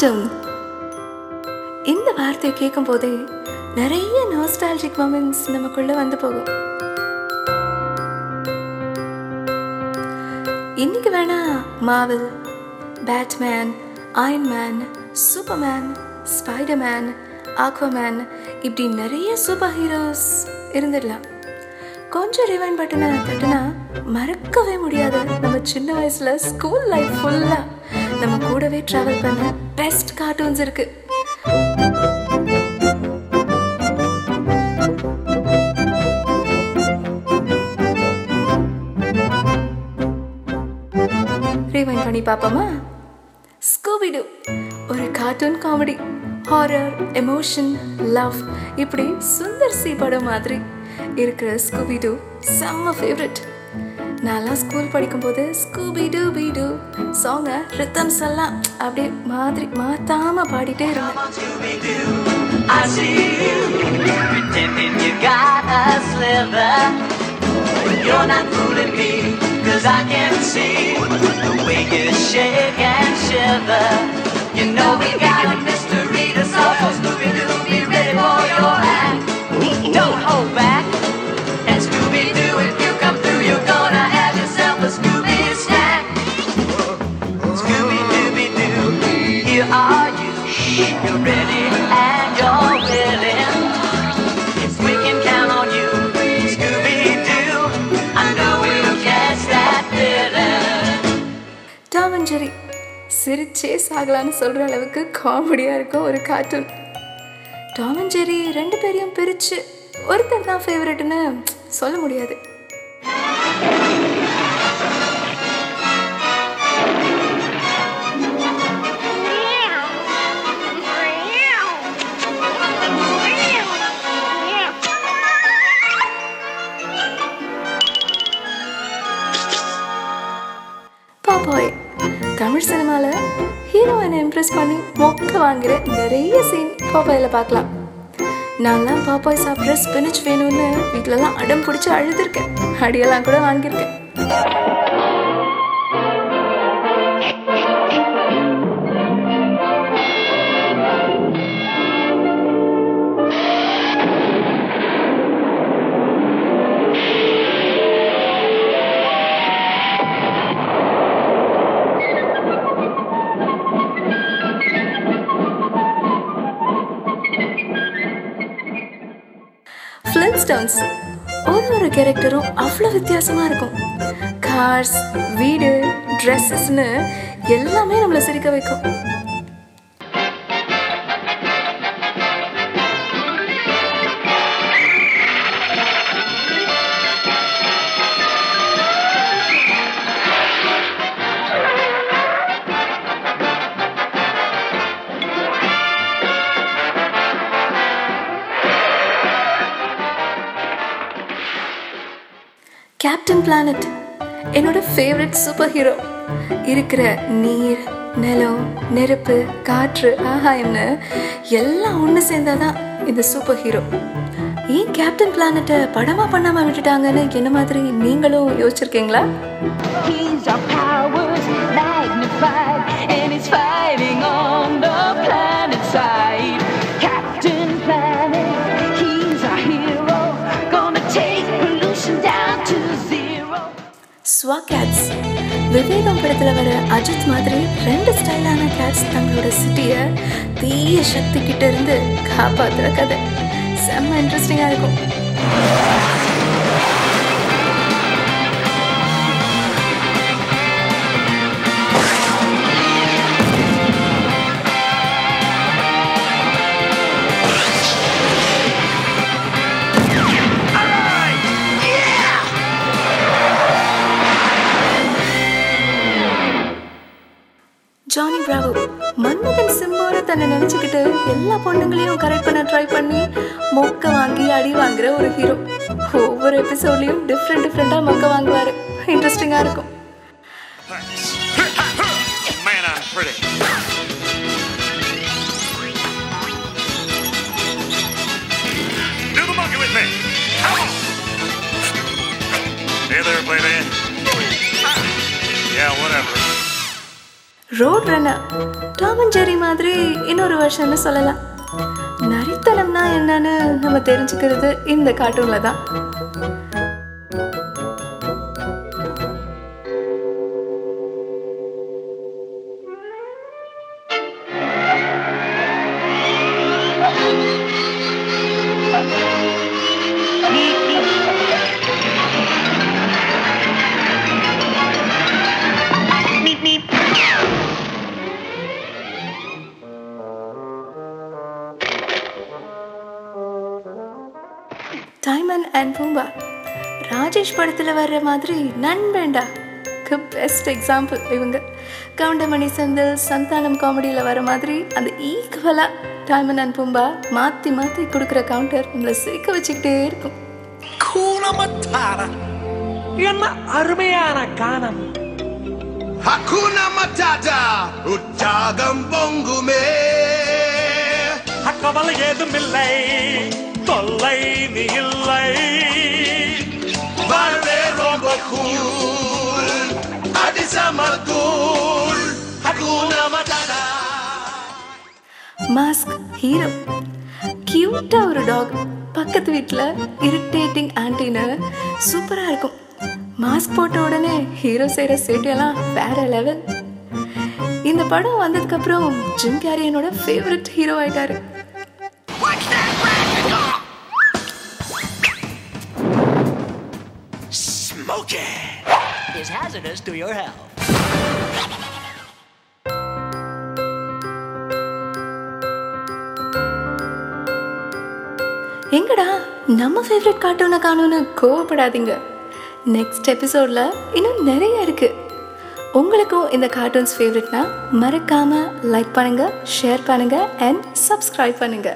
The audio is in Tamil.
ஆட்டம் இந்த வார்த்தையை கேட்கும் போதே நிறைய நாஸ்டாலஜிக் மூமெண்ட்ஸ் நமக்குள்ள வந்து போகும். இன்னைக்கு வேணா Marvel Batman iron man Superman Spiderman Aquaman இப்படி நிறைய சூப்பர் ஹீரோஸ் இருந்துடலாம். கொஞ்சம் ரிவைன் பட்டனை தட்டுனா மறக்கவே முடியாது. நம்ம சின்ன வயசுல ஸ்கூல் லைஃப் ஃபுல்லா நம்ம கூடவே ட்ராவல் பண்ண பெஸ்ட் கார்ட்டூன்ஸ் இருக்கு. ரீவைண்ட் பண்ணி பார்ப்போமா? ஸ்கூபிடு ஒரு cartoon comedy horror emotion love இப்படி சுந்தர் சி படம் மாதிரி இருக்கிற ஸ்கூபிடு செம்ம ஃபேவரட் நான்லாம் ஸ்கூல் படிக்கும்போது ஸ்கூபி டூ பி டூ சாங்கை ரித்தம்ஸ் எல்லாம் அப்படியே மாதிரி மாத்தாம பாடிட்டே இருந்தேன். ஜெரி சிரிச்சே சாகலான்னு சொல்கிற அளவுக்கு காமெடியாக இருக்கும் ஒரு கார்ட்டூன் டாமன் ஜெரி ரெண்டு பேரையும் பிரித்து ஒருத்தர் தான் ஃபேவரட்னு சொல்ல முடியாது. பாய் தமிழ் சினிமாவில் ஹீரோயினை இம்ப்ரெஸ் பண்ணி மொக்க வாங்குற நிறைய சீன் பாப்பாயில் பார்க்கலாம் நான்லாம் பாப்பாய் சாப்பிட்ற ஸ்பினிச் வேணும்னு வீட்டிலலாம் அடம் பிடிச்சி அழுதுருக்கேன். அடியெல்லாம் கூட வாங்கியிருக்கேன். ஃப்ளின்ஸ்டோன்ஸ் ஒரு ஒரு கேரக்டரும் அவ்வளோ வித்தியாசமாக இருக்கும். கார்ஸ் வீடு ட்ரெஸ்ஸஸ்னு எல்லாமே நம்மளை சிரிக்க வைக்கும். கேப்டன் பிளானட் என்னோட ஃபேவரட் சூப்பர் ஹீரோ இருக்கிற நீர் நிலம் நெருப்பு காற்று ஆகாயம்னு எல்லாம் ஒன்று சேர்ந்தாதான் இந்த சூப்பர் ஹீரோ ஏன் கேப்டன் பிளானட்டை படமாக பண்ணாமல் விட்டுட்டாங்கன்னு என்ன மாதிரி நீங்களும் யோசிச்சிருக்கீங்களா? ஸ்வா கேட்ஸ் விவேகம் படத்தில் வர அஜித் மாதிரி ரெண்டு ஸ்டைலான கேட்ஸ் தங்களோட சிட்டியை தீய சக்தி கிட்ட இருந்து காப்பாற்றுற கதை. செம்ம இன்ட்ரெஸ்டிங்காக இருக்கும். Johnny Bravo. மன்மதன் சிம்போட தன்னை நினைச்சுக்கிட்டு எல்லா பொண்ணுங்களையும் கரெக்ட் பண்ண ட்ரை பண்ணி மொக்க வாங்கி அடி வாங்குற ஒரு ஹீரோ ஒவ்வொரு எபிசோட்லயும் டிஃப்ரெண்ட் டிஃப்ரெண்டா மொக்க வாங்குவாரு. இன்ட்ரெஸ்டிங்கா இருக்கும். Road Runner Tom and Jerry மாதிரி இன்னொரு வருஷம்னு சொல்லலாம். நரித்தனம்னா என்னன்னு நம்ம தெரிஞ்சுக்கிறது இந்த கார்ட்டூனில் தான். டைமன் அண்ட் பூம்பா. ராஜேஷ் படத்தில் வர்ற மாதிரி நண்பேண்டா பெஸ்ட் எக்ஸாம்பிள் இவங்க. கவுண்டமணி செந்தில் சந்தானம் காமெடியில் வர மாதிரி அந்த ஈக்குவலாக டைமன் அண்ட் பூம்பா மாற்றி மாற்றி கொடுக்குற கவுண்டர் நம்மளை சிரிக்க வச்சுக்கிட்டே இருக்கும். என்ன அருமையான கானம். Hakuna Matata, உற்சாகம் பொங்குமே. கவலை ஏதுமில்லை. இல்லை நீ இல்லை. வாழ்வே ரொம்ப கூல் அதிசம மாஸ்க் ஹீரோ கியூட்டா ஒரு டாக் பக்கத்து வீட்டில் இரிட்டேட்டிங் ஆன்டின்னு சூப்பராக இருக்கும். மாஸ்க் போட்ட உடனே ஹீரோ செய்கிற சேட்டையெல்லாம் வேற லெவல் இந்த படம் வந்ததுக்கப்புறம் ஜிம் கேரி என்னோட ஃபேவரட் ஹீரோ ஆயிட்டாரு. Smoke it. is hazardous to your health. எங்கடா நம்ம ஃபேவரட் கார்ட்டூனை காணும்னு கோவப்படாதீங்க நெக்ஸ்ட் எபிசோடில் இன்னும் நிறைய இருக்கு உங்களுக்கும் இந்த கார்ட்டூன்ஸ் ஃபேவரட்னா மறக்காம லைக் பண்ணுங்க ஷேர் பண்ணுங்க அண்ட் சப்ஸ்கிரைப் பண்ணுங்க